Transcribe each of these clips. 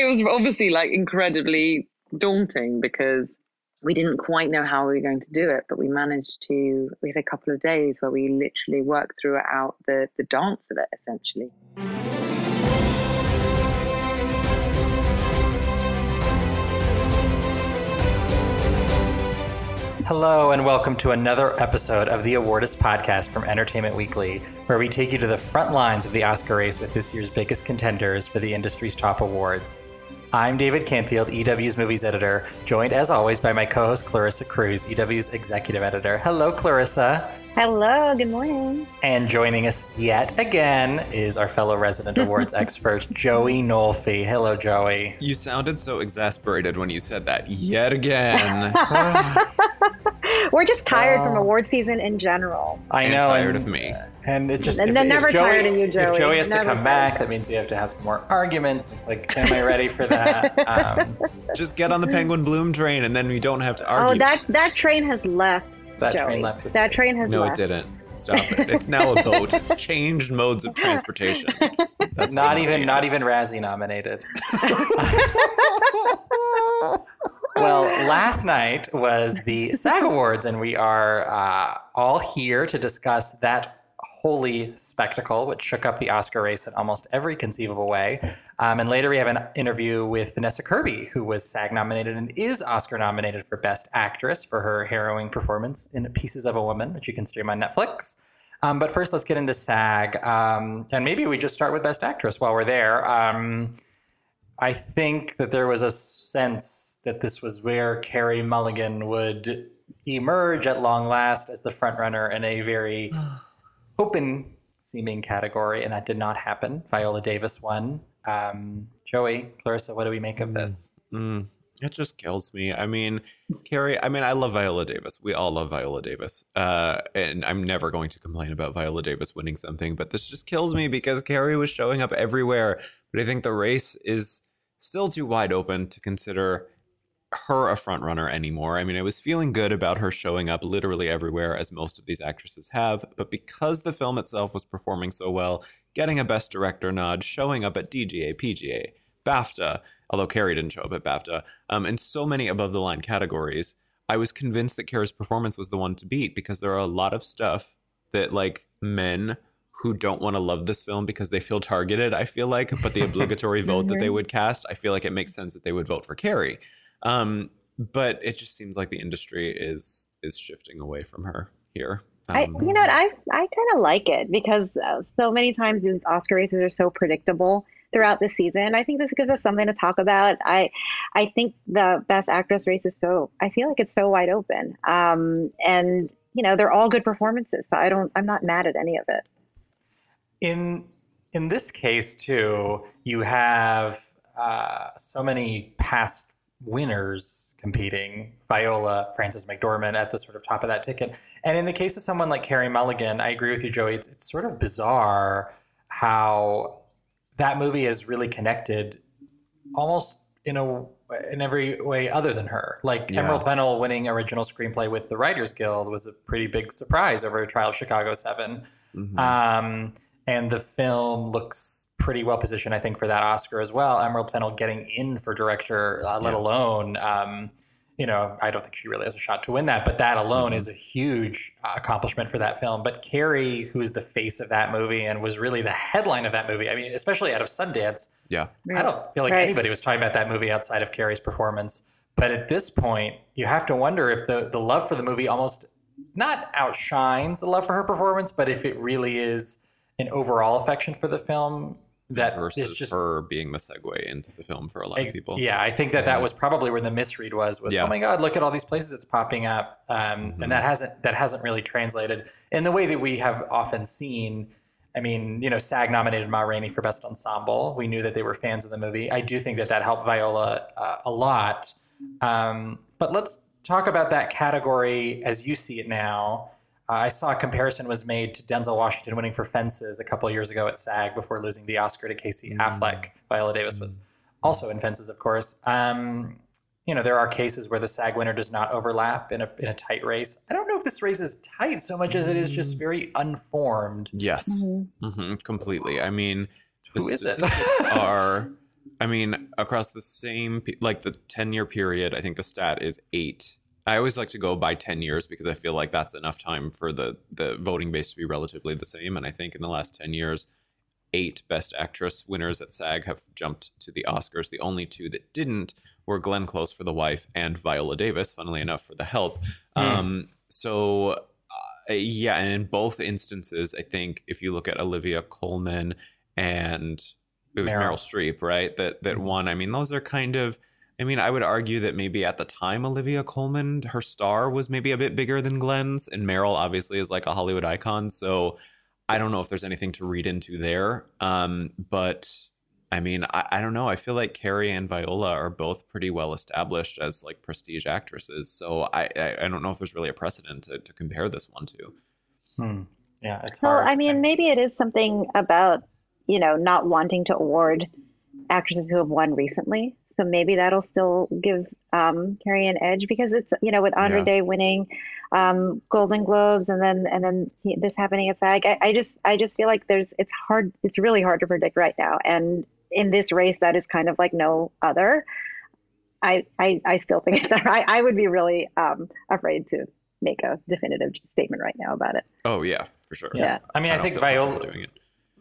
it was obviously like incredibly daunting because we didn't quite know how we were going to do it, but we managed to. We had a couple of days where we literally worked throughout the the dance of it, essentially. Hello, and welcome to another episode of the Awardist podcast from Entertainment Weekly, where we take you to the front lines of the Oscar race with this year's biggest contenders for the industry's top awards. I'm David Canfield, EW's movies editor, joined as always by my co host Clarissa Cruz, EW's executive editor. Hello, Clarissa. Hello, good morning. And joining us yet again is our fellow resident awards expert, Joey Nolfi. Hello, Joey. You sounded so exasperated when you said that yet again. We're just tired from award season in general. I and know. tired and, of me. And it just And they're never Joey, tired of you, If Joey. Joey has to come tired. back, that means we have to have some more arguments. It's like, am I ready for that? Um, Just get on the Penguin Bloom train and then we don't have to argue. Oh, that that train has left. That Joey. train left. That train has no, left. it didn't. Stop it. It's now a boat. It's changed modes of transportation. That's Not even, looking not even Razzie nominated. well, last night was the SAG Awards, and we are uh, all here to discuss that holy spectacle, which shook up the Oscar race in almost every conceivable way. Um, and later, we have an interview with Vanessa Kirby, who was SAG nominated and is Oscar nominated for Best Actress for her harrowing performance in Pieces of a Woman, which you can stream on Netflix. Um, but first, let's get into SAG. Um, and maybe we just start with Best Actress while we're there. Um, I think that there was a sense that this was where Carey Mulligan would emerge at long last as the frontrunner in a very open seeming category, and that did not happen. Viola Davis won. Um, Joey, Clarissa, what do we make of this? Mm, it just kills me. I mean, Carey, I mean, I love Viola Davis. We all love Viola Davis. Uh, and I'm never going to complain about Viola Davis winning something, but this just kills me because Carey was showing up everywhere. But I think the race is still too wide open to consider her a front runner anymore. I mean, I was feeling good about her showing up literally everywhere, as most of these actresses have. But because the film itself was performing so well, getting a Best Director nod, showing up at DGA, PGA, BAFTA, although Carey didn't show up at BAFTA, um, and so many above the line categories, I was convinced that Carey's performance was the one to beat because there are a lot of stuff that like men who don't want to love this film because they feel targeted, I feel like, but the obligatory vote that they would cast, I feel like it makes sense that they would vote for Carey. Um, but it just seems like the industry is is shifting away from her here. I, Um, you know, what, I I kind of like it because uh, so many times these Oscar races are so predictable throughout the season. I think this gives us something to talk about. I I think the Best Actress race is so. I feel like it's so wide open. Um, and you know, they're all good performances. So I don't. I'm not mad at any of it. in in this case too you have uh, so many past winners competing viola frances mcdormand at the sort of top of that ticket and in the case of someone like carey mulligan i agree with you joey it's, it's sort of bizarre how that movie is really connected almost in a in every way other than her like Yeah. emerald fennell winning original screenplay with the writers guild was a pretty big surprise over a trial of chicago 7 mhm. um, and the film looks pretty well positioned, I think, for that Oscar as well. Emerald Fennell getting in for director, uh, let Yeah. alone, um, you know, I don't think she really has a shot to win that, but that alone Mhm. is a huge uh, accomplishment for that film. But Carey, who's the face of that movie and was really the headline of that movie, I mean, especially out of Sundance, yeah. I don't feel like Right. anybody was talking about that movie outside of Carey's performance. But at this point, you have to wonder if the, the love for the movie almost not outshines the love for her performance, but if it really is an overall affection for the film that versus just her being the segue into the film for a lot of people. Yeah, I think that that was probably where the misread was. Was Yeah. oh my god, look at all these places it's popping up, um, Mhm. and that hasn't that hasn't really translated in the way that we have often seen. I mean, you know, SAG nominated Ma Rainey for Best Ensemble. We knew that they were fans of the movie. I do think that that helped Viola uh, a lot. Um, but let's talk about that category as you see it now. I saw a comparison was made to Denzel Washington winning for Fences a couple of years ago at SAG before losing the Oscar to Casey Mm. Affleck. Viola Davis was also in Fences, of course. Um, you know, there are cases where the SAG winner does not overlap in a in a tight race. I don't know if this race is tight so much as it is just very unformed. Yes, Mhm. hmm completely. I mean, the Who is it? statistics are I mean, across the same, like the 10 year period, I think the stat is eight. I always like to go by 10 years because I feel like that's enough time for the, the voting base to be relatively the same. And I think in the last 10 years, eight Best Actress winners at SAG have jumped to the Oscars. The only two that didn't were Glenn Close for The Wife and Viola Davis, funnily enough, for The Help. Hmm. Um, so, uh, yeah, and in both instances, I think if you look at Olivia Colman and it was Meryl. Meryl, Streep, right? That that Mhm. won. I mean, those are kind of. I mean, I would argue that maybe at the time Olivia Colman, her star was maybe a bit bigger than Glenn's, and Meryl obviously is like a Hollywood icon. So I don't know if there's anything to read into there. Um, but I mean, I, I don't know. I feel like Carey and Viola are both pretty well established as like prestige actresses. So I, I, I don't know if there's really a precedent to, to compare this one to. Hmm. Yeah, it's Well, hard. I mean, maybe it is something about, you know, not wanting to award actresses who have won recently. So maybe that'll still give um, Carey an edge because it's, you know, with Andre Yeah. Day winning um, Golden Globes and then and then he, this happening at SAG, I, I just I just feel like there's it's hard it's really hard to predict right now. And in this race, that is kind of like no other. I I, I still think it's I, I would be really um, afraid to make a definitive statement right now about it. Oh yeah, for sure. yeah. yeah. I mean, I, don't think feel Viola doing it.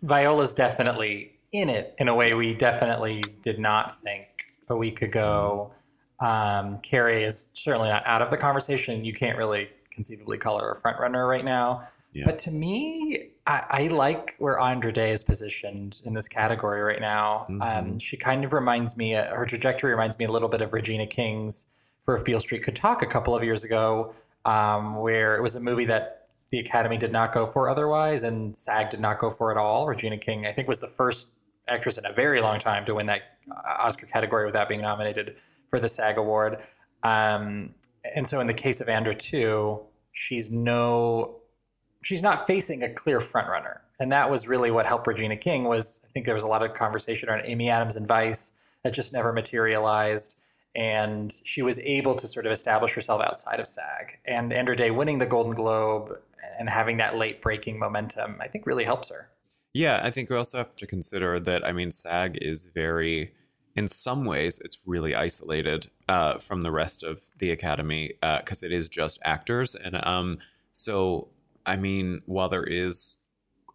Viola's definitely in it in a way we definitely did not think a week ago. Um, Carey is certainly not out of the conversation. You can't really conceivably call her a front runner right now. Yeah. But to me, I, I like where Andra Day is positioned in this category right now. Um, Mhm. she kind of reminds me, uh, her trajectory reminds me a little bit of Regina King's For If Beale Street Could Talk a couple of years ago, um, where it was a movie that the Academy did not go for otherwise, and SAG did not go for at all. Regina King, I think, was the first actress in a very long time to win that Oscar category without being nominated for the SAG award. Um, and so, in the case of Andra too, she's no, she's not facing a clear frontrunner, and that was really what helped Regina King. Was I think there was a lot of conversation around Amy Adams and Vice that just never materialized and she was able to sort of establish herself outside of SAG. And Andra Day winning the Golden Globe and having that late breaking momentum, I think really helps her. Yeah, I think we also have to consider that. I mean, SAG is very, in some ways, it's really isolated uh, from the rest of the academy because it is just actors, and um, so I mean, while there is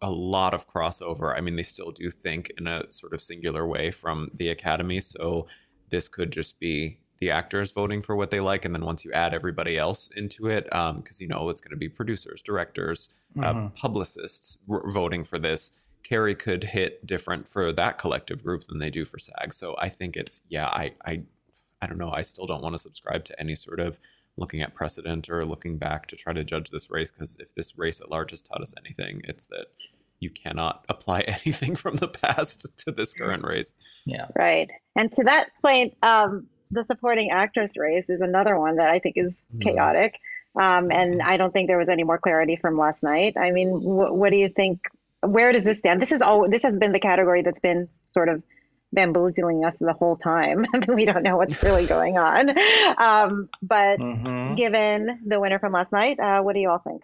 a lot of crossover, I mean, they still do think in a sort of singular way from the academy. So this could just be the actors voting for what they like, and then once you add everybody else into it, because you know it's going to be producers, directors, uh, Mhm. publicists r- voting for this. Carey could hit different for that collective group than they do for SAG. So I think it's yeah, I I I don't know. I still don't want to subscribe to any sort of looking at precedent or looking back to try to judge this race because if this race at large has taught us anything, it's that you cannot apply anything from the past to this current race. Yeah. Right. And to that point, um, the supporting actress race is another one that I think is Mhm. chaotic. Um, and I don't think there was any more clarity from last night. I mean, wh- what do you think? Where does this stand? This is all. This has been the category that's been sort of bamboozling us the whole time. we don't know what's really going on. Um, but Mm-hmm. given the winner from last night, uh, what do you all think?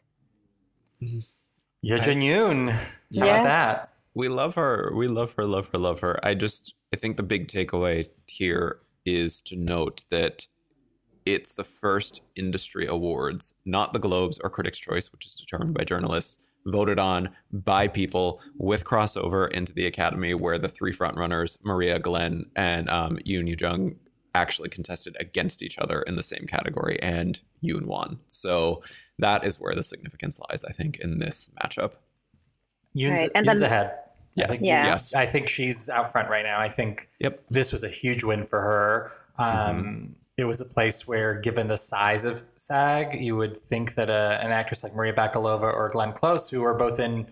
Yuh-Jung Youn. How Yeah. about that? We love her. We love her, love her, love her. I just, I think the big takeaway here is to note that it's the first industry awards, not the Globes or Critics' Choice, which is determined by journalists, voted on by people with crossover into the Academy, where the three frontrunners, Maria, Glenn, and um, Youn Yuh-Jung, actually contested against each other in the same category, and Youn won. So that is where the significance lies, I think, in this matchup. Youn's, Right, and Youn's then- ahead. I Yes. think, Yeah. Yes. I think she's out front right now. I think Yep. this was a huge win for her. Um, Mm-hmm. It was a place where, given the size of SAG, you would think that a, an actress like Maria Bakalova or Glenn Close, who are both in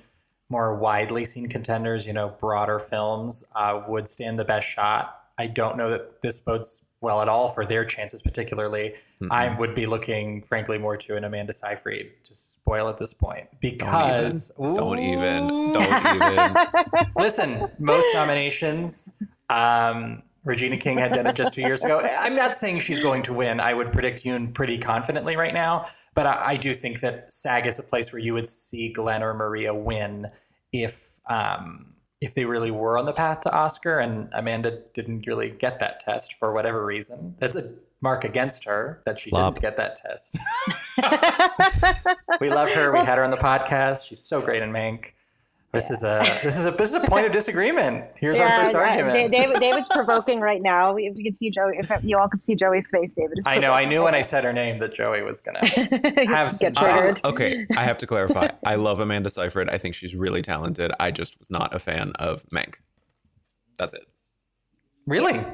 more widely seen contenders, you know, broader films, uh, would stand the best shot. I don't know that this bodes well at all for their chances, particularly. Mhm. I would be looking, frankly, more to an Amanda Seyfried to spoil at this point because Don't even. Ooh. Don't even. Listen, most nominations. Um, Regina King had done it just two years ago. I'm not saying she's going to win. I would predict Youn pretty confidently right now, but I, I do think that SAG is a place where you would see Glenn or Maria win if um, if they really were on the path to Oscar, and Amanda didn't really get that test for whatever reason. That's a mark against her that she Flop. didn't get that test. we love her. We had her on the podcast. She's so great in Mank. This is a this is a this is a point of disagreement. Here's our first yeah, argument. Da- David, David's provoking right now. If you can see Joey, if you all could see Joey's face, David is. I know. I knew when I said her name that Joey was gonna. have some get triggered. Uh, okay, I have to clarify. I love Amanda Seyfried. I think she's really talented. I just was not a fan of Mank. That's it. Really?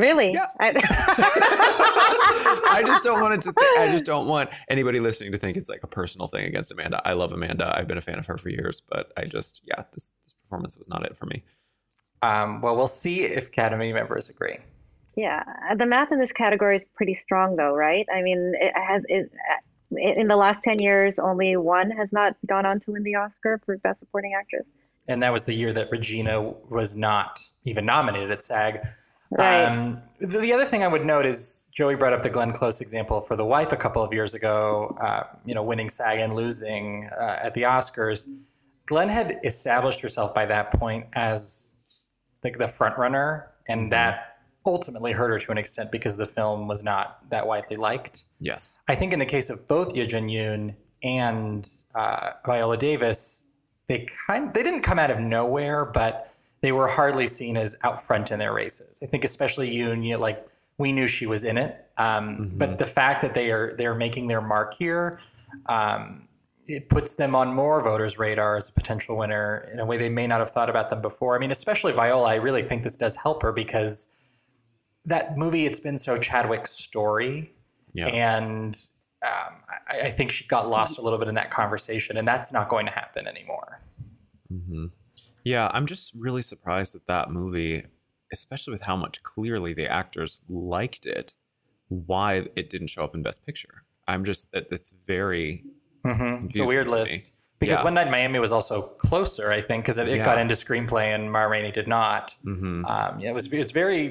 Really? Yeah. I, I just don't want it to. Th- I just don't want anybody listening to think it's like a personal thing against Amanda. I love Amanda. I've been a fan of her for years, but I just, yeah, this, this performance was not it for me. Um, well, we'll see if Academy members agree. yeah, the math in this category is pretty strong, though, right? I mean, it has it. In the last ten years, only one has not gone on to win the Oscar for Best Supporting Actress. And that was the year that Regina was not even nominated at SAG. Right. Um, the, the other thing I would note is Joey brought up the Glenn Close example for The Wife a couple of years ago, uh, you know, winning SAG and losing uh, at the Oscars. Glenn had established herself by that point as like the front runner, and that ultimately hurt her to an extent because the film was not that widely liked. Yes. I think in the case of both Yuh-Jung Youn and uh, Viola Davis, they kind they didn't come out of nowhere, but they were hardly seen as out front in their races. I think especially Youn, you know, like we knew she was in it, um, Mhm. but the fact that they are they're making their mark here, um, it puts them on more voters' radar as a potential winner in a way they may not have thought about them before. I mean, especially Viola, I really think this does help her because that movie it's been so Chadwick's story Yeah. and um, I, I think she got lost a little bit in that conversation, and that's not going to happen anymore. hmm Yeah, I'm just really surprised that that movie, especially with how much clearly the actors liked it, why it didn't show up in Best Picture. I'm just it, it's very Mm-hmm. It's a weird list me. because Yeah. One Night in Miami was also closer, I think, because it, it Yeah. got into screenplay and Ma Rainey did not. mhm. Um, yeah, it was it was very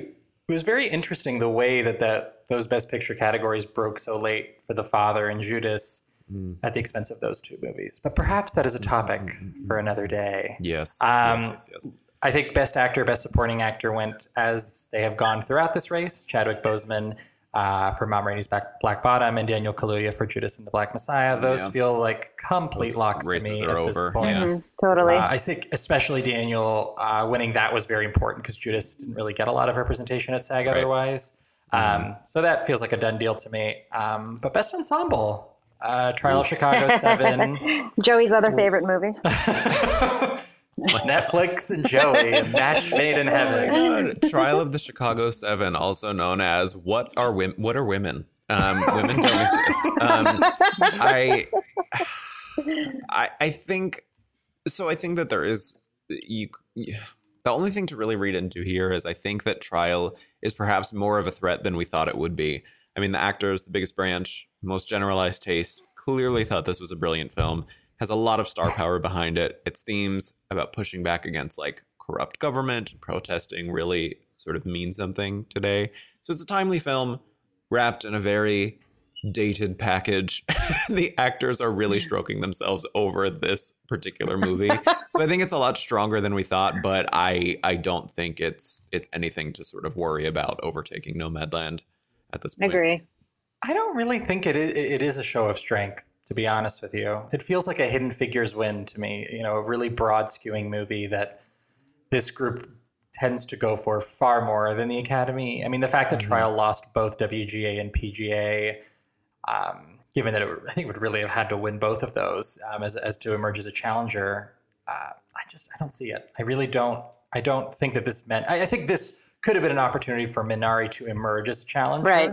it was very interesting the way that that those Best Picture categories broke so late for The Father and Judas Mm. at the expense of those two movies. But perhaps that is a topic Mm-hmm. for another day. yes, Um, yes, yes, yes. I think Best Actor, Best Supporting Actor went as they have gone throughout this race. Chadwick Boseman uh, for Ma Rainey's Black, Black Bottom and Daniel Kaluuya for Judas and the Black Messiah. Those Yeah. feel like complete Those locks to races me are at over. this point. Yeah. Mhm, totally. Uh, I think especially Daniel uh, winning that was very important because Judas didn't really get a lot of representation at SAG Right. otherwise. Um, so that feels like a done deal to me. Um, but Best Ensemble, uh, Trial of Chicago 7. Joey's other favorite movie. Netflix and Joey, a match made in Oh heaven. God. Trial of the Chicago Seven, also known as "What Are Women? What Are Women?" Um, women don't exist. Um, I, I, I think so. I think that there is you. The only thing to really read into here is I think that Trial is perhaps more of a threat than we thought it would be. I mean, the actors, the biggest branch, most generalized taste, clearly thought this was a brilliant film. Has a lot of star power behind it. Its themes about pushing back against like corrupt government and protesting really sort of mean something today. So it's a timely film wrapped in a very dated package. the actors are really mm-hmm. stroking themselves over this particular movie. so I think it's a lot stronger than we thought, but I I don't think it's it's anything to sort of worry about overtaking Nomadland at this point. I Agree. I don't really think it is, it is a show of strength, to be honest with you. It feels like a Hidden Figures win to me. You know, a really broad skewing movie that this group tends to go for far more than the Academy. I mean, the fact that Mhm. Trial lost both WGA and PGA, um, given that it, I think it would really have had to win both of those um, as, as to emerge as a challenger. Uh, I just I don't see it. I really don't. I don't think that this meant. I, I think this could have been an opportunity for Minari to emerge as a challenger. Right.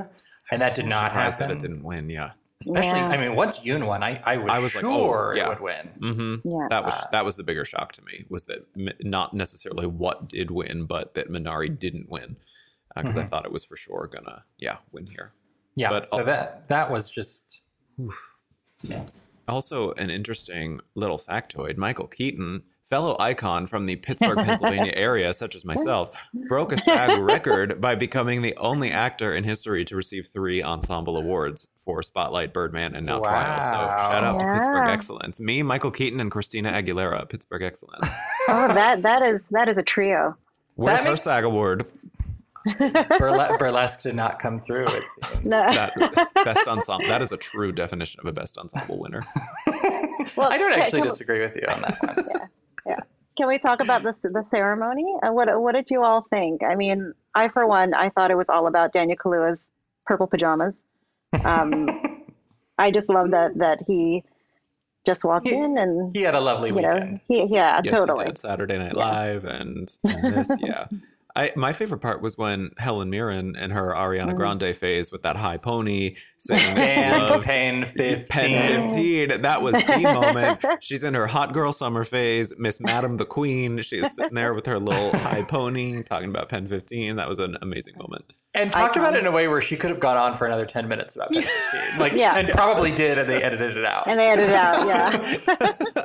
And that did not surprised happen. That it didn't win. Yeah. Especially, Yeah. I mean, once Youn won, I, I was, I was like, sure oh, yeah. it would win. Mm-hmm. Yeah. That was Uh, that was the bigger shock to me was that not necessarily what did win, but that Minari didn't win because I Mhm. thought it was for sure gonna yeah win here. Yeah. But- so that that was just yeah. Also, an interesting little factoid: Michael Keaton fellow icon from the Pittsburgh, Pennsylvania area, such as myself, broke a SAG record by becoming the only actor in history to receive three ensemble awards for Spotlight, Birdman, and Now Trial. So shout out to Pittsburgh Excellence. Me, Michael Keaton, and Christina Aguilera, Pittsburgh Excellence. Oh, that that is that is a trio. Where's That her SAG award? Burle- burlesque did not come through. It seems. No. That best ensemble. That is a true definition of a best ensemble winner. well, I don't actually disagree with you on that one. Can we talk about this the ceremony? Uh, What what did you all think? I mean, I for one, I thought it was all about Daniel Kaluuya's purple pajamas. Um, I just love that that he just walked He- in and He had a lovely you know weekend. he yeah yes, totally he did. Saturday Night Live and, and this, yeah. I, my favorite part was when Helen Mirren in her Ariana Mm. Grande phase with that high pony saying that she And loved Pen 15. Pen 15. That was the moment. She's in her hot girl summer phase. Miss Madam the Queen. She's sitting there with her little high pony talking about Pen 15. That was an amazing moment. And talked Icon. about it in a way where she could have gone on for another 10 minutes about Pen 15. Like, Yeah. and probably did, and they edited it out. and they edited it out yeah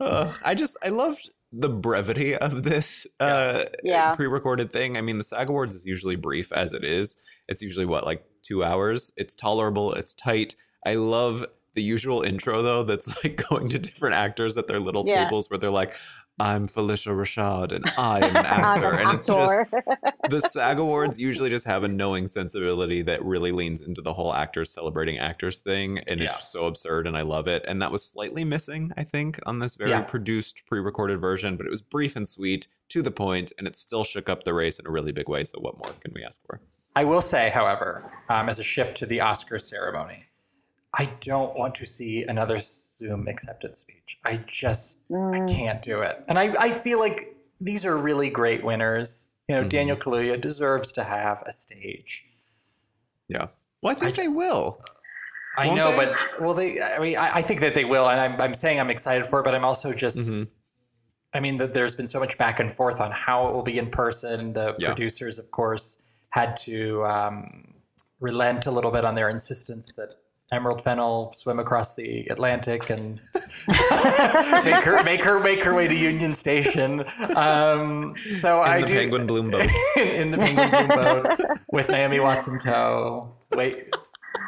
Uh, I just, I loved the brevity of this uh, Yeah. pre-recorded thing. I mean, the SAG Awards is usually brief as it is. It's usually what, like two hours. It's tolerable. It's tight. I love the usual intro though. That's like going to different actors at their little Yeah. tables where they're like, "I'm Phylicia Rashad and I am an I'm actor," an and it's just the SAG Awards usually just have a knowing sensibility that really leans into the whole actors celebrating actors thing, and it's Yeah. just so absurd, and I love it. And that was slightly missing, I think, on this very Yeah. produced, pre-recorded version, but it was brief and sweet, to the point, and it still shook up the race in a really big way. So, what more can we ask for? I will say, however, um, as a shift to the Oscar ceremony, I don't want to see another Zoom acceptance speech. I just I Mm. can't do it. And I, I feel like these are really great winners. You know, Mhm. Daniel Kaluuya deserves to have a stage. Yeah, well, I think I- they will. I Won't know, they? but well, they. I mean, I, I think that they will, and I'm, I'm saying I'm excited for it, but I'm also just. Mhm. I mean, that there's been so much back and forth on how it will be in person. The Yeah. producers, of course, had to um, relent a little bit on their insistence that Emerald Fennell swim across the Atlantic and make her make her make her way to Union Station. Um, so In I the do Penguin Bloom boat. in, in the Penguin Bloom boat with Naomi Watson tow. Wait,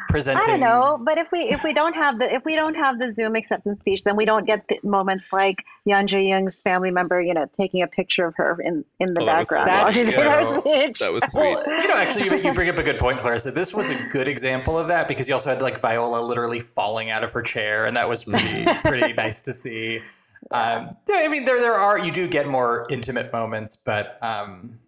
presenting. I don't know, but if we if we don't have the if we don't have the Zoom acceptance speech, then we don't get the moments like Youn Yuh-Jung's family member, you know, taking a picture of her in in the Oh, that was so background nice. while she's giving her Yeah. speech. That was sweet. Well, you know, actually, you, you bring up a good point, Clarissa. This was a good example of that because you also had like Viola literally falling out of her chair, and that was pretty pretty nice to see. Um, yeah, I mean, there there are you do get more intimate moments, but um,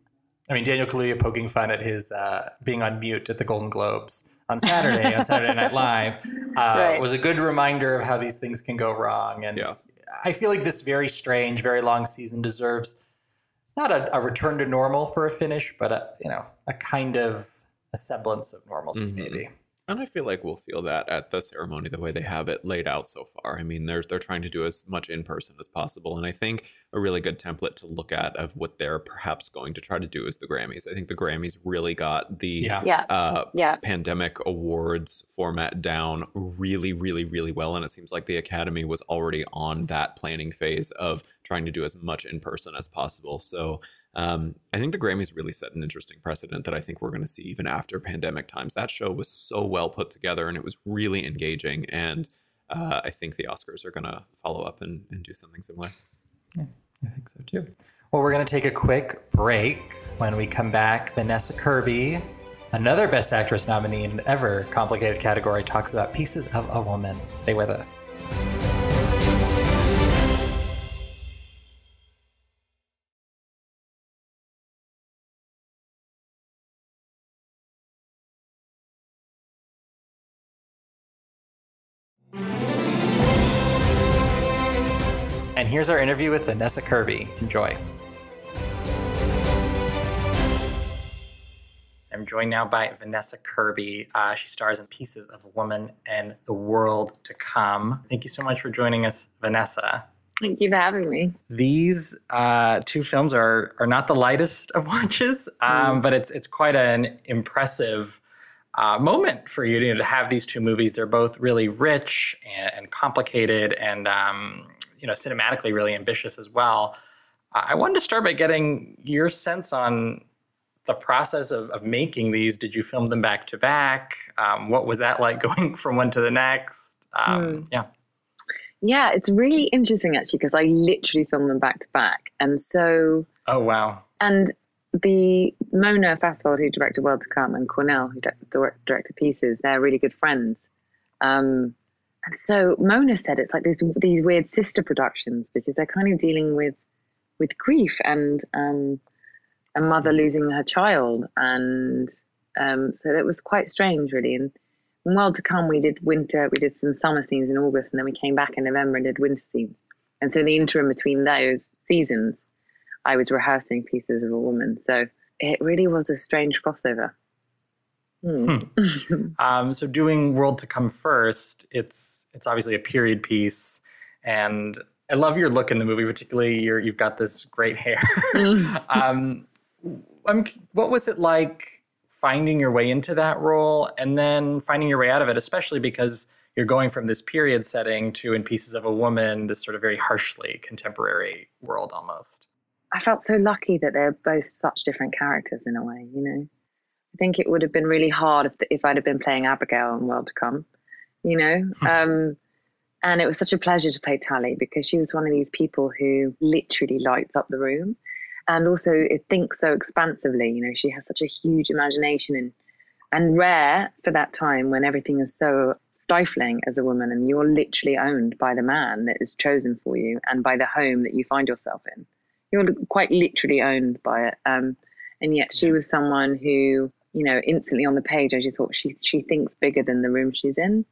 I mean, Daniel Kaluuya poking fun at his uh, being on mute at the Golden Globes on Saturday on Saturday Night Live uh, Right. was a good reminder of how these things can go wrong. And Yeah. I feel like this very strange, very long season deserves not a, a return to normal for a finish, but a you know a kind of a semblance of normalcy, Mhm. maybe. And I feel like we'll feel that at the ceremony the way they have it laid out so far. I mean, they're they're trying to do as much in person as possible, and I think a really good template to look at of what they're perhaps going to try to do is the Grammys. I think the Grammys really got the Yeah. yeah, uh, yeah. pandemic awards format down really, really, really well, and it seems like the Academy was already on that planning phase of trying to do as much in person as possible. So um, I think the Grammys really set an interesting precedent that I think we're going to see even after pandemic times. That show was so well put together and it was really engaging. And uh, I think the Oscars are going to follow up and, and do something similar. Yeah, I think so too. Well, we're going to take a quick break. When we come back, Vanessa Kirby, another Best Actress nominee in an ever complicated category, talks about Pieces of a Woman. Stay with us. Here's our interview with Vanessa Kirby. Enjoy. I'm joined now by Vanessa Kirby. Uh, she stars in Pieces of a Woman and The World to Come. Thank you so much for joining us, Vanessa. Thank you for having me. These uh, two films are are not the lightest of watches, um, but it's it's quite an impressive uh, moment for you, to have these two movies. They're both really rich and, and complicated, and um, you know, cinematically really ambitious as well. I wanted to start by getting your sense on the process of, of making these. Did you film them back to back? Um, what was that like going from one to the next? Um, mm. Yeah. Yeah, it's really interesting actually because I literally filmed them back to back. And so. Oh, wow. And the Mona Fastvold, who directed World to Come, and Kornél, who directed Pieces, they're really good friends. Um, and so Mona said it's like these these weird sister productions because they're kind of dealing with with grief and um, a mother losing her child, and um, so it was quite strange, really. And World to Come, we did winter, we did some summer scenes in August, and then we came back in November and did winter scenes. And so the interim between those seasons, I was rehearsing pieces of a woman. So it really was a strange crossover. Hmm. hmm. um, so doing World to Come first, it's it's obviously a period piece, and I love your look in the movie, particularly you have got this great hair. um, I'm, what was it like finding your way into that role, and then finding your way out of it, especially because you're going from this period setting to in Pieces of a Woman, this sort of very harshly contemporary world almost. I felt so lucky that they're both such different characters in a way, you know. I think it would have been really hard if if I'd have been playing Abigail in World to Come, you know. Hmm. um, and it was such a pleasure to play Tallie because she was one of these people who literally lights up the room, and also it thinks so expansively. You know, she has such a huge imagination and and rare for that time when everything is so stifling as a woman and you're literally owned by the man that is chosen for you and by the home that you find yourself in. You're quite literally owned by it. Um, and yet she was someone who you know, instantly on the page, as you thought, she she thinks bigger than the room she's in.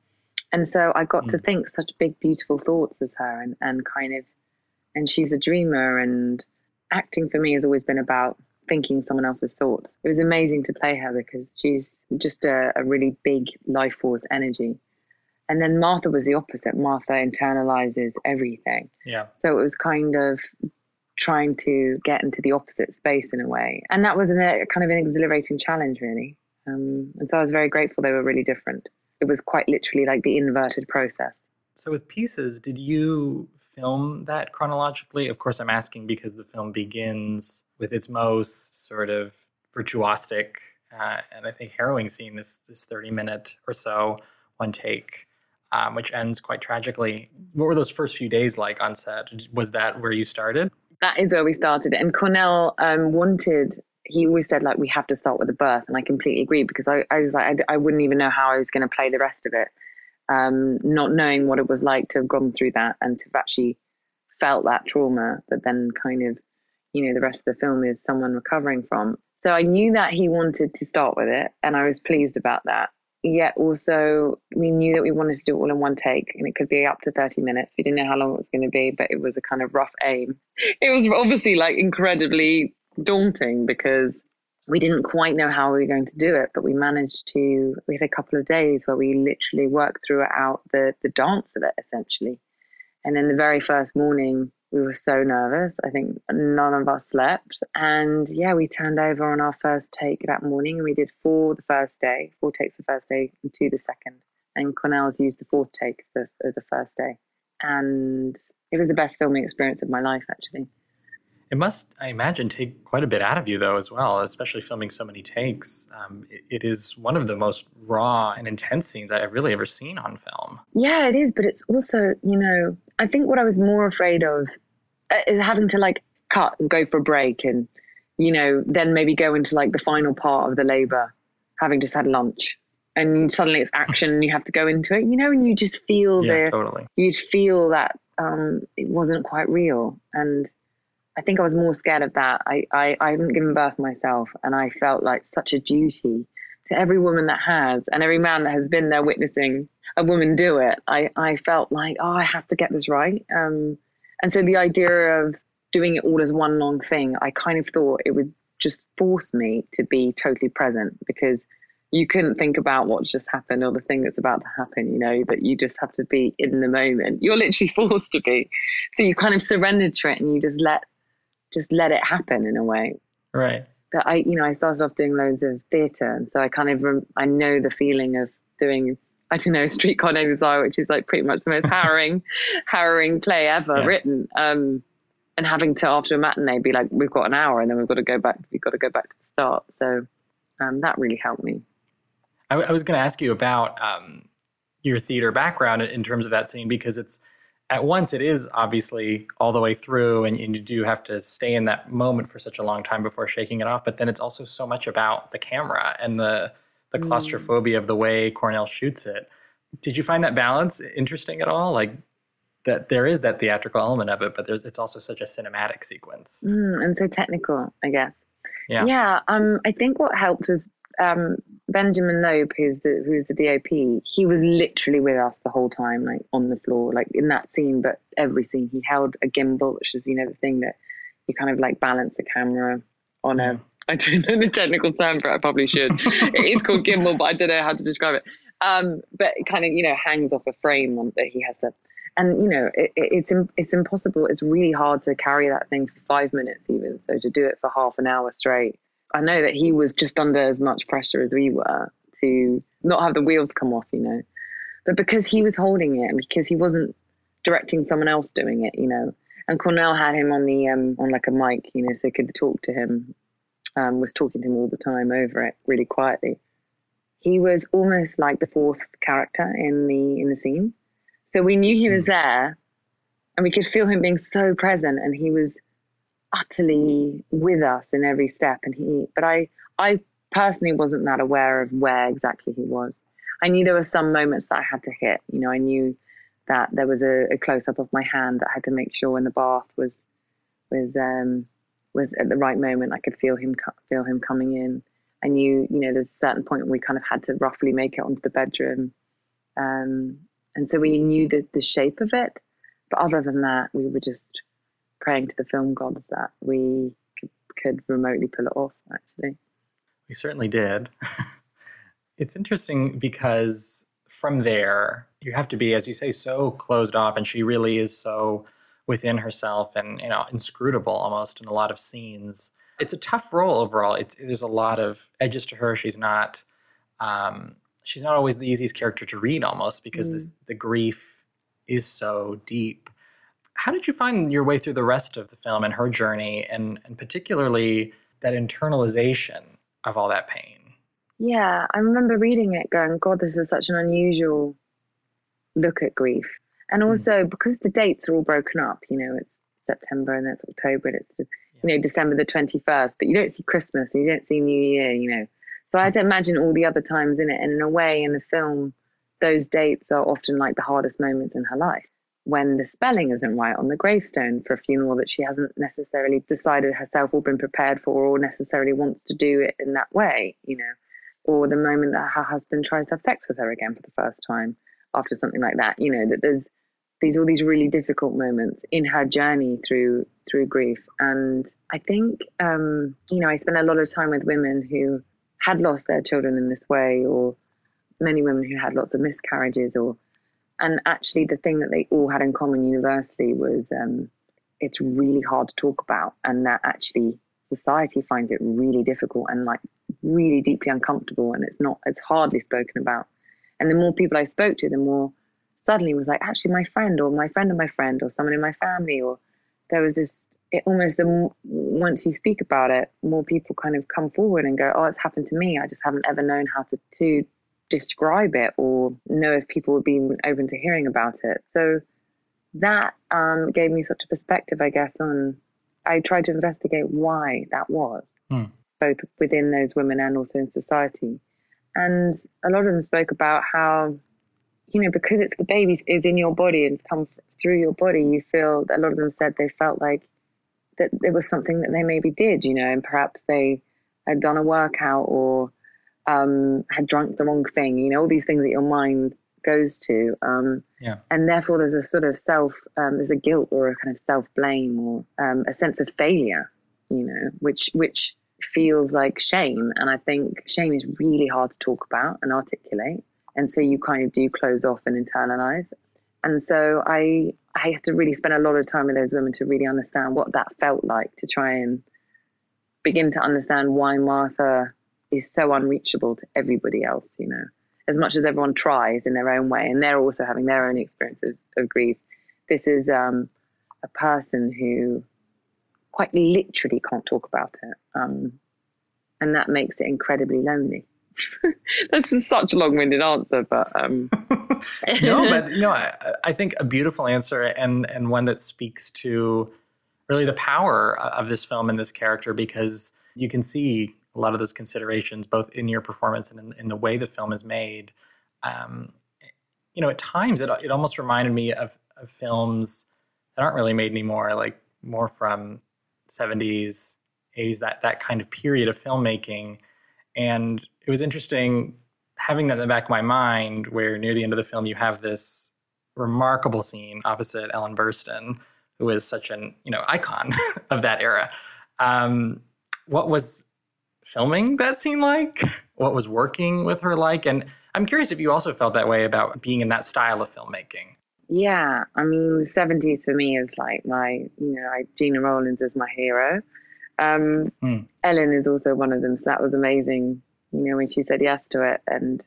And so I got mm. to think such big, beautiful thoughts as her and, and kind of and she's a dreamer and acting for me has always been about thinking someone else's thoughts. It was amazing to play her because she's just a, a really big life force energy. And then Martha was the opposite. Martha internalizes everything. Yeah. So it was kind of trying to get into the opposite space in a way. And that was an, a kind of an exhilarating challenge, really. Um, and so I was very grateful they were really different. It was quite literally like the inverted process. So, with pieces, did you film that chronologically? Of course, I'm asking because the film begins with its most sort of virtuosic uh, and I think harrowing scene, this, this 30 minute or so, one take. Um, which ends quite tragically. What were those first few days like on set? Was that where you started? That is where we started. And Kornél um, wanted, he always said, like, we have to start with the birth. And I completely agree because I, I was like, I, I wouldn't even know how I was going to play the rest of it. Um, not knowing what it was like to have gone through that and to have actually felt that trauma, that then kind of, you know, the rest of the film is someone recovering from. So I knew that he wanted to start with it, and I was pleased about that yet also we knew that we wanted to do it all in one take and it could be up to 30 minutes. We didn't know how long it was going to be but it was a kind of rough aim. It was obviously like incredibly daunting because we didn't quite know how we were going to do it but we managed to we had a couple of days where we literally worked throughout the the dance of it essentially. And then the very first morning we were so nervous. I think none of us slept. And yeah, we turned over on our first take that morning. and We did four the first day, four takes the first day, and two the second. And Kornél's used the fourth take for, for the first day. And it was the best filming experience of my life, actually. It must, I imagine, take quite a bit out of you, though, as well, especially filming so many takes. Um, it, it is one of the most raw and intense scenes I've really ever seen on film. Yeah, it is, but it's also, you know, I think what I was more afraid of uh, is having to like cut and go for a break and, you know, then maybe go into like the final part of the labor, having just had lunch. And suddenly it's action and you have to go into it, you know, and you just feel yeah, the, totally. you'd feel that um, it wasn't quite real. And I think I was more scared of that. I, I, I haven't given birth myself, and I felt like such a duty to every woman that has, and every man that has been there witnessing a woman do it. I, I felt like, oh, I have to get this right. Um, and so the idea of doing it all as one long thing, I kind of thought it would just force me to be totally present because you couldn't think about what's just happened or the thing that's about to happen, you know, that you just have to be in the moment. You're literally forced to be. So you kind of surrendered to it and you just let just let it happen in a way. Right. But I, you know, I started off doing loads of theatre, and so I kind of rem- I know the feeling of doing I don't know, Streetcar Named Desire, which is like pretty much the most harrowing, harrowing play ever Yeah. written. Um, and having to after a matinee be like, we've got an hour, and then we've got to go back. We've got to go back to the start. So um, that really helped me. I, I was going to ask you about um, your theater background in terms of that scene because it's at once it is obviously all the way through and, and you do have to stay in that moment for such a long time before shaking it off but then it's also so much about the camera and the the Mm. claustrophobia of the way Kornél shoots it did you find that balance interesting at all like that there is that theatrical element of it but there's it's also such a cinematic sequence Mm, and so technical, I guess. Yeah. Yeah. Um, I think what helped was um, Benjamin Loeb, who's the who's the DOP. He was literally with us the whole time, like on the floor, like in that scene, but every scene. He held a gimbal, which is you know the thing that you kind of like balance the camera on a. I don't know the technical term for it. I probably should. it is called gimbal, but I don't know how to describe it. Um, but it kind of you know hangs off a frame on, that he has to and you know it, it, it's it's impossible it's really hard to carry that thing for five minutes even so to do it for half an hour straight i know that he was just under as much pressure as we were to not have the wheels come off you know. But because he was holding it and because he wasn't directing someone else doing it you know. And kornél had him on the um on like a mic you know so he could talk to him um was talking to him all the time over it really quietly. He was almost like the fourth character in the in the scene. So we knew he was there and we could feel him being so present and he was utterly with us in every step and he but I I personally wasn't that aware of where exactly he was. I knew there were some moments that I had to hit. You know, I knew that there was a, a close up of my hand that I had to make sure when the bath was was um was at the right moment I could feel him feel him coming in. I knew, you know, there's a certain point we kind of had to roughly make it onto the bedroom. Um, and so we knew the, the shape of it. But other than that, we were just praying to the film gods that we could, could remotely pull it off, actually. We certainly did. it's interesting because from there, you have to be, as you say, so closed off, and she really is so within herself and you know inscrutable almost in a lot of scenes. It's a tough role overall. It's there's a lot of edges to her. She's not um, she's not always the easiest character to read almost because this the grief is so deep. How did you find your way through the rest of the film and her journey, and and particularly that internalization of all that pain? Yeah, I remember reading it going, God, this is such an unusual look at grief. And hmm. also because the dates are all broken up, you know, it's September and then it's October and it's, you know, December the 21st, but you don't see Christmas and you don't see New Year, you know. So I had to hmm. imagine all the other times in it. And in a way, in the film, those dates are often like the hardest moments in her life when the spelling isn't right on the gravestone for a funeral that she hasn't necessarily decided herself or been prepared for or necessarily wants to do it in that way, you know, or the moment that her husband tries to have sex with her again for the first time after something like that, you know, that there's these all these really difficult moments in her journey through through grief. And I think um, you know, I spent a lot of time with women who had lost their children in this way or many women who had lots of miscarriages or and actually the thing that they all had in common universally was um, it's really hard to talk about and that actually society finds it really difficult and like really deeply uncomfortable and it's not it's hardly spoken about. And the more people i spoke to the more suddenly was like actually my friend or my friend of my friend or someone in my family or there was this it almost once you speak about it more people kind of come forward and go oh it's happened to me. I just haven't ever known how to to describe it or know if people would be open to hearing about it. So that um, gave me such a perspective, I guess, on I tried to investigate why that was, Hmm. both within those women and also in society. And a lot of them spoke about how, you know, because it's the baby is in your body and it's come through your body, you feel, a lot of them said they felt like that there was something that they maybe did, you know, and perhaps they had done a workout or um, had drunk the wrong thing, you know, all these things that your mind goes to. Um, Yeah. And therefore, there's a sort of self, um, there's a guilt or a kind of self blame or um, a sense of failure, you know, which which feels like shame. And I think shame is really hard to talk about and articulate. And so you kind of do close off and internalize. And so I I had to really spend a lot of time with those women to really understand what that felt like to try and begin to understand why Martha is so unreachable to everybody else, you know. as much as everyone tries in their own way, and they're also having their own experiences of grief, this is um, a person who quite literally can't talk about it. Um, and that makes it incredibly lonely. That's such a long-winded answer, but um... no, but no, I, I, think a beautiful answer and and one that speaks to really the power of this film and this character because you can see a lot of those considerations both in your performance and in, in the way the film is made. Um, you know, at times it it almost reminded me of, of films that aren't really made anymore, like more from 70s, 80s, that that kind of period of filmmaking. And it was interesting having that in the back of my mind, where near the end of the film you have this remarkable scene opposite Ellen Burstyn, who is such an you know icon of that era. Um, what was filming that scene like? What was working with her like? And I'm curious if you also felt that way about being in that style of filmmaking. Yeah, I mean, the 70s for me is like my, you know, like Gena Rowlands is my hero. Um, mm. Ellen is also one of them. So that was amazing, you know, when she said yes to it. And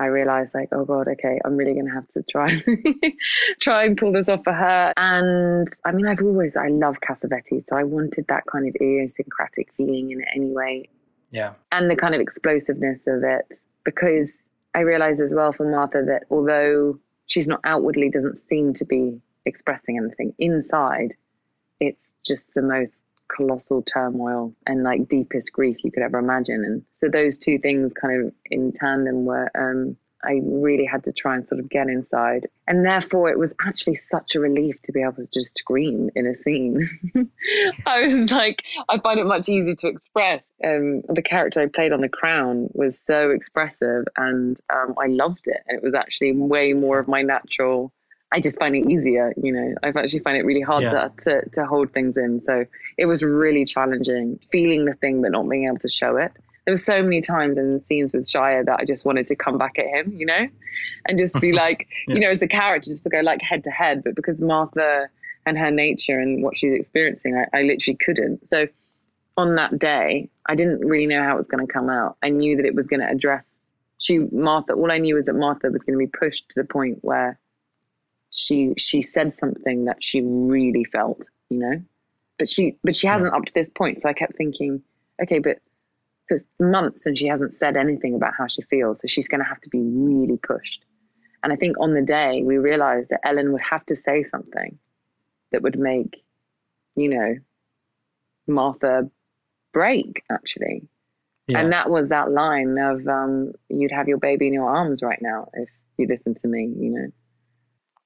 I realized, like, oh God, okay, I'm really going to have to try, try and pull this off for her. And I mean, I've always, I love Cassavetes. So I wanted that kind of idiosyncratic feeling in it anyway. Yeah. And the kind of explosiveness of it. Because I realized as well for Martha that although she's not outwardly doesn't seem to be expressing anything inside it's just the most colossal turmoil and like deepest grief you could ever imagine and so those two things kind of in tandem were um I really had to try and sort of get inside. And therefore, it was actually such a relief to be able to just scream in a scene. I was like, I find it much easier to express. Um, the character I played on The Crown was so expressive and um, I loved it. And it was actually way more of my natural. I just find it easier, you know. I've actually find it really hard yeah. to, to, to hold things in. So it was really challenging feeling the thing but not being able to show it there were so many times in scenes with Shia that I just wanted to come back at him, you know, and just be like, yeah. you know, as the character, just to go like head to head. But because Martha and her nature and what she's experiencing, I, I literally couldn't. So on that day, I didn't really know how it was going to come out. I knew that it was going to address she Martha. All I knew was that Martha was going to be pushed to the point where she she said something that she really felt, you know, but she but she hasn't up to this point. So I kept thinking, okay, but for months and she hasn't said anything about how she feels. So she's going to have to be really pushed. And I think on the day we realized that Ellen would have to say something that would make, you know, Martha break actually. Yeah. And that was that line of um, you'd have your baby in your arms right now if you listen to me, you know.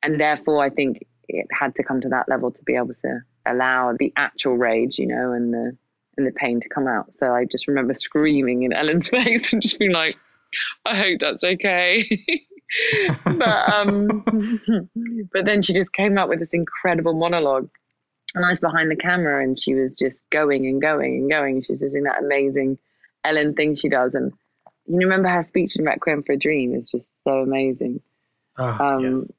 And therefore I think it had to come to that level to be able to allow the actual rage, you know, and the and the pain to come out. So I just remember screaming in Ellen's face and just being like, I hope that's okay. but um, but then she just came up with this incredible monologue. And I was behind the camera and she was just going and going and going. She was doing that amazing Ellen thing she does. And you remember her speech in Requiem for a Dream is just so amazing. Oh, um, yes.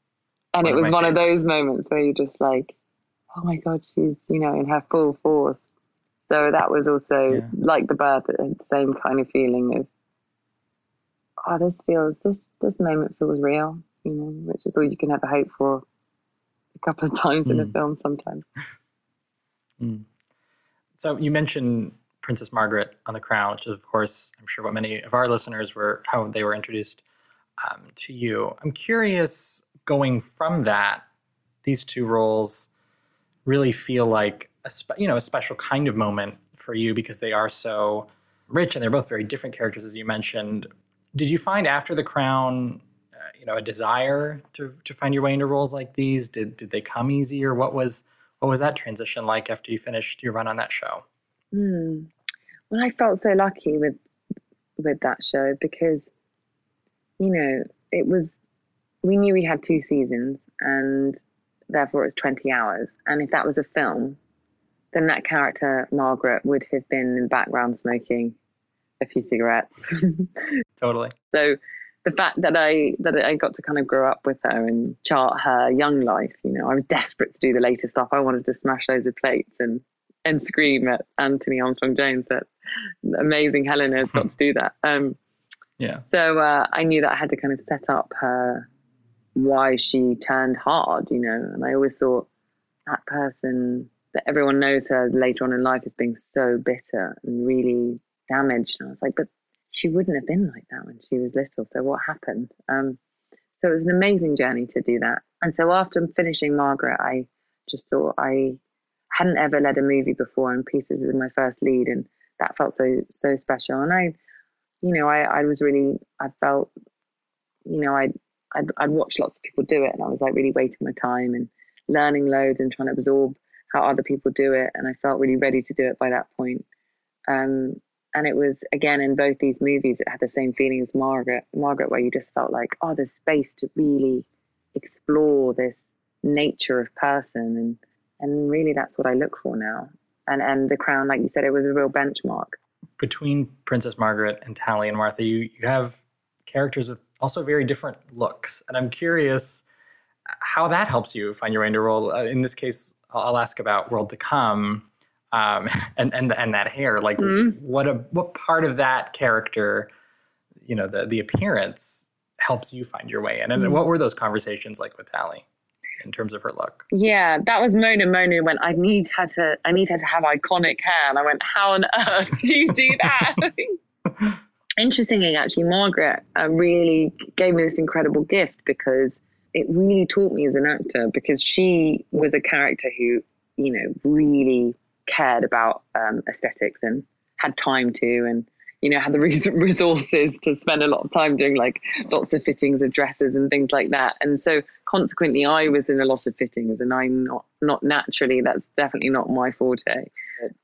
And it was one favorites. of those moments where you're just like, oh my God, she's, you know, in her full force. So that was also yeah. like the birth, the same kind of feeling of, oh, this feels this this moment feels real, you know, which is all you can ever hope for. A couple of times mm. in a hmm. film, sometimes. Mm. So you mentioned Princess Margaret on The Crown, which is, of course, I'm sure what many of our listeners were how they were introduced um, to you. I'm curious, going from that, these two roles really feel like a spe- you know a special kind of moment for you because they are so rich and they're both very different characters as you mentioned. Did you find after The Crown, uh, you know, a desire to to find your way into roles like these? Did did they come easier? What was what was that transition like after you finished your run on that show? Mm. Well, I felt so lucky with with that show because you know it was we knew we had two seasons and therefore it was 20 hours and if that was a film then that character, Margaret, would have been in the background smoking a few cigarettes. totally. So the fact that I that I got to kind of grow up with her and chart her young life, you know, I was desperate to do the latest stuff. I wanted to smash loads of plates and and scream at Anthony Armstrong Jones that amazing Helen has got to do that. Um, Yeah. So uh, I knew that I had to kind of set up her why she turned hard, you know. And I always thought that person that everyone knows her later on in life as being so bitter and really damaged. And I was like, but she wouldn't have been like that when she was little. So what happened? Um, so it was an amazing journey to do that. And so after finishing Margaret, I just thought I hadn't ever led a movie before, and Pieces is my first lead, and that felt so so special. And I, you know, I I was really I felt, you know, I I'd, I'd watched lots of people do it, and I was like really waiting my time and learning loads and trying to absorb how other people do it, and I felt really ready to do it by that point. Um, and it was again in both these movies, it had the same feeling as Margaret, Margaret, where you just felt like, oh, there's space to really explore this nature of person, and and really that's what I look for now. And and The Crown, like you said, it was a real benchmark. Between Princess Margaret and Tallie and Martha, you you have characters with also very different looks, and I'm curious how that helps you find your way into role. Uh, in this case, I'll ask about World to Come um, and and and that hair. Like, Mhm. what a what part of that character, you know, the the appearance helps you find your way in, and Mhm. what were those conversations like with Tallie in terms of her look? Yeah, that was Mona. Mona went, I need her to, I need her to have iconic hair. And I went, how on earth do you do that? Interestingly, actually, Margaret uh, really gave me this incredible gift because it really taught me as an actor because she was a character who, you know, really cared about um, aesthetics and had time to and you know had the resources to spend a lot of time doing like lots of fittings of dresses and things like that. And so consequently i was in a lot of fittings and i'm not not naturally that's definitely not my forte.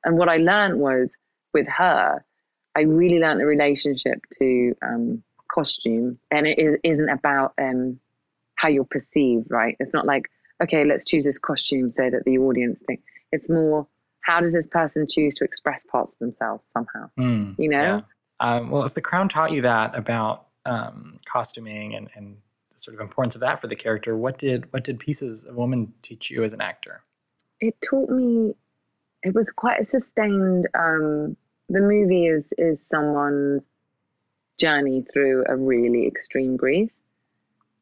And what i learned was with her i really learned the relationship to um, costume and it is, isn't about um, how you're perceived right it's not like okay let's choose this costume so that the audience think it's more how does this person choose to express parts of themselves somehow Hmm. you know Yeah. Um, well, if the crown taught you that about um, costuming and, and the sort of importance of that for the character, what did what did Pieces of Woman teach you as an actor? it taught me it was quite a sustained um the movie is is someone's journey through a really extreme grief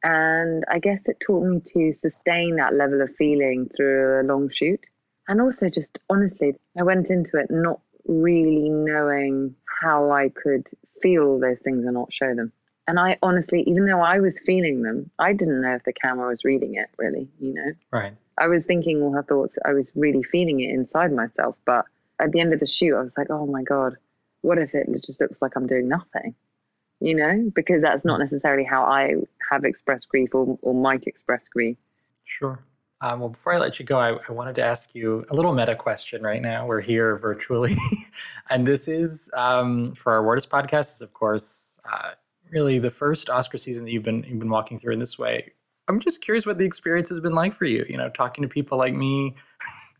and i guess it taught me to sustain that level of feeling through a long shoot and also just honestly i went into it not really knowing how i could feel those things and not show them and i honestly even though i was feeling them i didn't know if the camera was reading it really you know Right. I was thinking all her thoughts. I was really feeling it inside myself. But at the end of the shoot, I was like, oh my God, what if it just looks like I'm doing nothing? You know, because that's not necessarily how I have expressed grief or, or might express grief. Sure. Um, well, before I let you go, I, I wanted to ask you a little meta question right now. We're here virtually. and this is um, for our Awardist podcast, is of course uh, really the first Oscar season that you've been you've been walking through in this way. I'm just curious what the experience has been like for you. You know, talking to people like me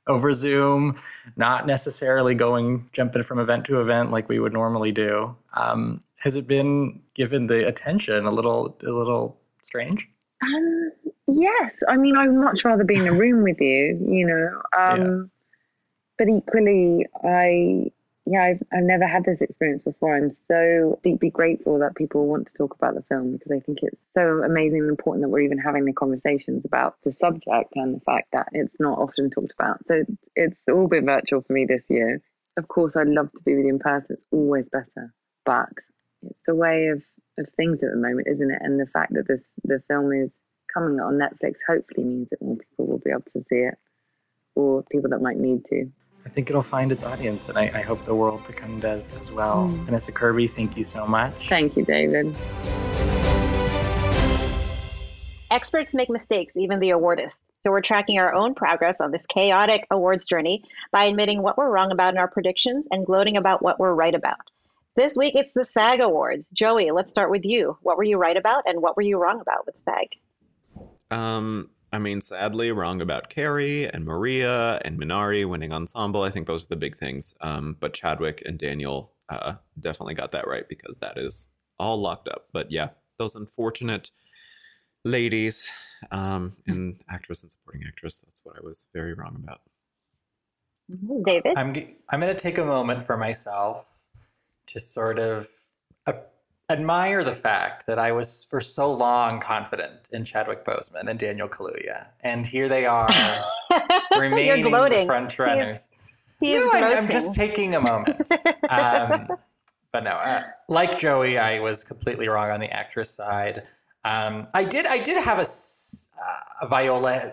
over Zoom, not necessarily going jumping from event to event like we would normally do. Um, has it been given the attention a little a little strange? Um, yes. I mean, I would much rather be in a room with you, you know. Um, But equally, I, yeah, I've, I've never had this experience before. I'm so deeply grateful that people want to talk about the film because I think it's so amazing and important that we're even having the conversations about the subject and the fact that it's not often talked about. So it's all been virtual for me this year. Of course, I'd love to be with you in person. It's always better, but it's the way of, of things at the moment, isn't it? And the fact that this the film is coming on Netflix hopefully means that more people will be able to see it, or people that might need to. I think it'll find its audience, and I, I hope the world to come does as well. Mm. Vanessa Kirby, thank you so much. Thank you, David. Experts make mistakes, even the awardists. So we're tracking our own progress on this chaotic awards journey by admitting what we're wrong about in our predictions and gloating about what we're right about. This week it's the SAG Awards. Joey, let's start with you. What were you right about and what were you wrong about with SAG? Um, I mean, sadly, wrong about Carey and Maria and Minari winning ensemble. I think those are the big things. Um, but Chadwick and Daniel uh, definitely got that right because that is all locked up. But yeah, those unfortunate ladies um, and actress and supporting actress. That's what I was very wrong about. David? I'm g- I'm going to take a moment for myself to sort of ap- admire the fact that I was for so long confident in Chadwick Boseman and Daniel Kaluuya, and here they are remaining the front runners. He is no, I'm, I'm just taking a moment. Um, but no, uh, like Joey, I was completely wrong on the actress side. Um, I did, I did have a, uh, a Viola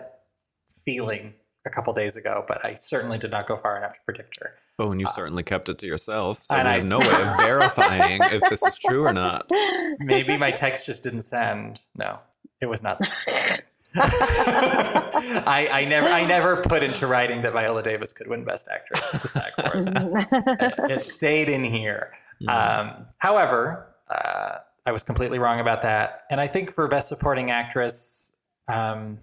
feeling a couple days ago, but I certainly did not go far enough to predict her. Oh, and you certainly kept it to yourself, so we and I have no way of verifying if this is true or not. Maybe my text just didn't send. No, it was not. I, I never, I never put into writing that Viola Davis could win Best Actress at the SAG Awards. it, it stayed in here. Mm. Um, however, uh, I was completely wrong about that. And I think for Best Supporting Actress, um,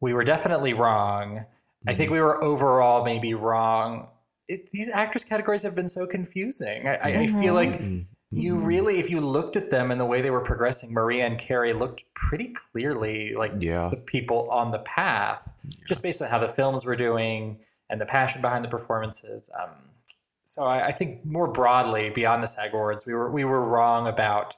we were definitely wrong. I think we were overall maybe wrong. It, these actress categories have been so confusing. I, I, I feel like Mhm. you Mhm. really, if you looked at them and the way they were progressing, Maria and Carey looked pretty clearly like Yeah. the people on the path, just based on how the films were doing and the passion behind the performances. Um, so I, I think more broadly, beyond the SAG Awards, we were we were wrong about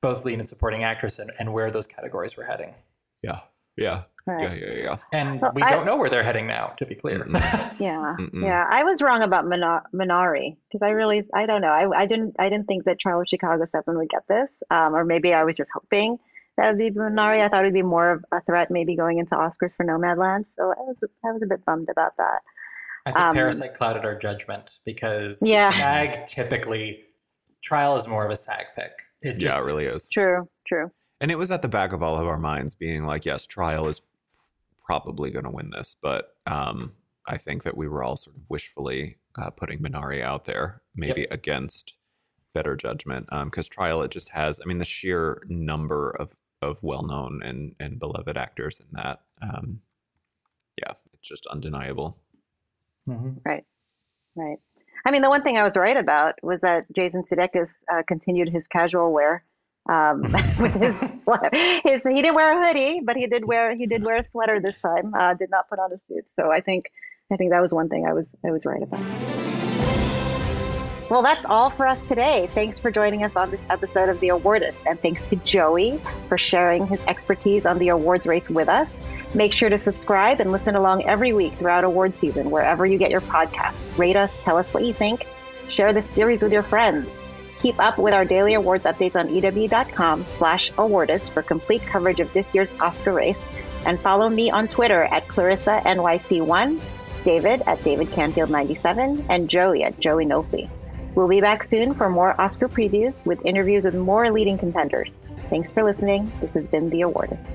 both lead and supporting actress and, and where those categories were heading. Yeah. Yeah. Right. Yeah. Yeah. Yeah. And Well, we I- don't know where they're heading now, to be clear. Mm-mm. Yeah, Mm-mm. yeah. I was wrong about Mina- Minari because I really, I don't know. I, I didn't, I didn't think that Trial of Chicago Seven would get this, um, or maybe I was just hoping that would be Minari. I thought it'd be more of a threat, maybe going into Oscars for Nomadland. So I was, I was a bit bummed about that. I think Um, Parasite clouded our judgment because Yeah. SAG typically trial is more of a SAG pick. It Yeah. It really is. True, true. And it was at the back of all of our minds, being like, yes, trial is probably going to win this, but um, I think that we were all sort of wishfully uh, putting Minari out there, maybe against better judgment, because trial it just has. I mean, the sheer number of of well known and and beloved actors in that. Um, yeah, it's just undeniable. Mhm. Right. I mean, the one thing I was right about was that Jason Sudeikis uh, continued his casual wear um, with his sweater. His he didn't wear a hoodie, but he did wear he did wear a sweater this time. Uh, did not put on a suit. So I think I think that was one thing I was I was right about. Well, that's all for us today. Thanks for joining us on this episode of The Awardist, and thanks to Joey for sharing his expertise on the awards race with us. Make sure to subscribe and listen along every week throughout award season, wherever you get your podcasts. Rate us, tell us what you think, share this series with your friends. Keep up with our daily awards updates on EW.com slash awardist for complete coverage of this year's Oscar race. And follow me on Twitter at Clarissa NYC1, David at David Canfield97, and Joey at Joey Nolfi. We'll be back soon for more Oscar previews with interviews with more leading contenders. Thanks for listening. This has been The Awardist.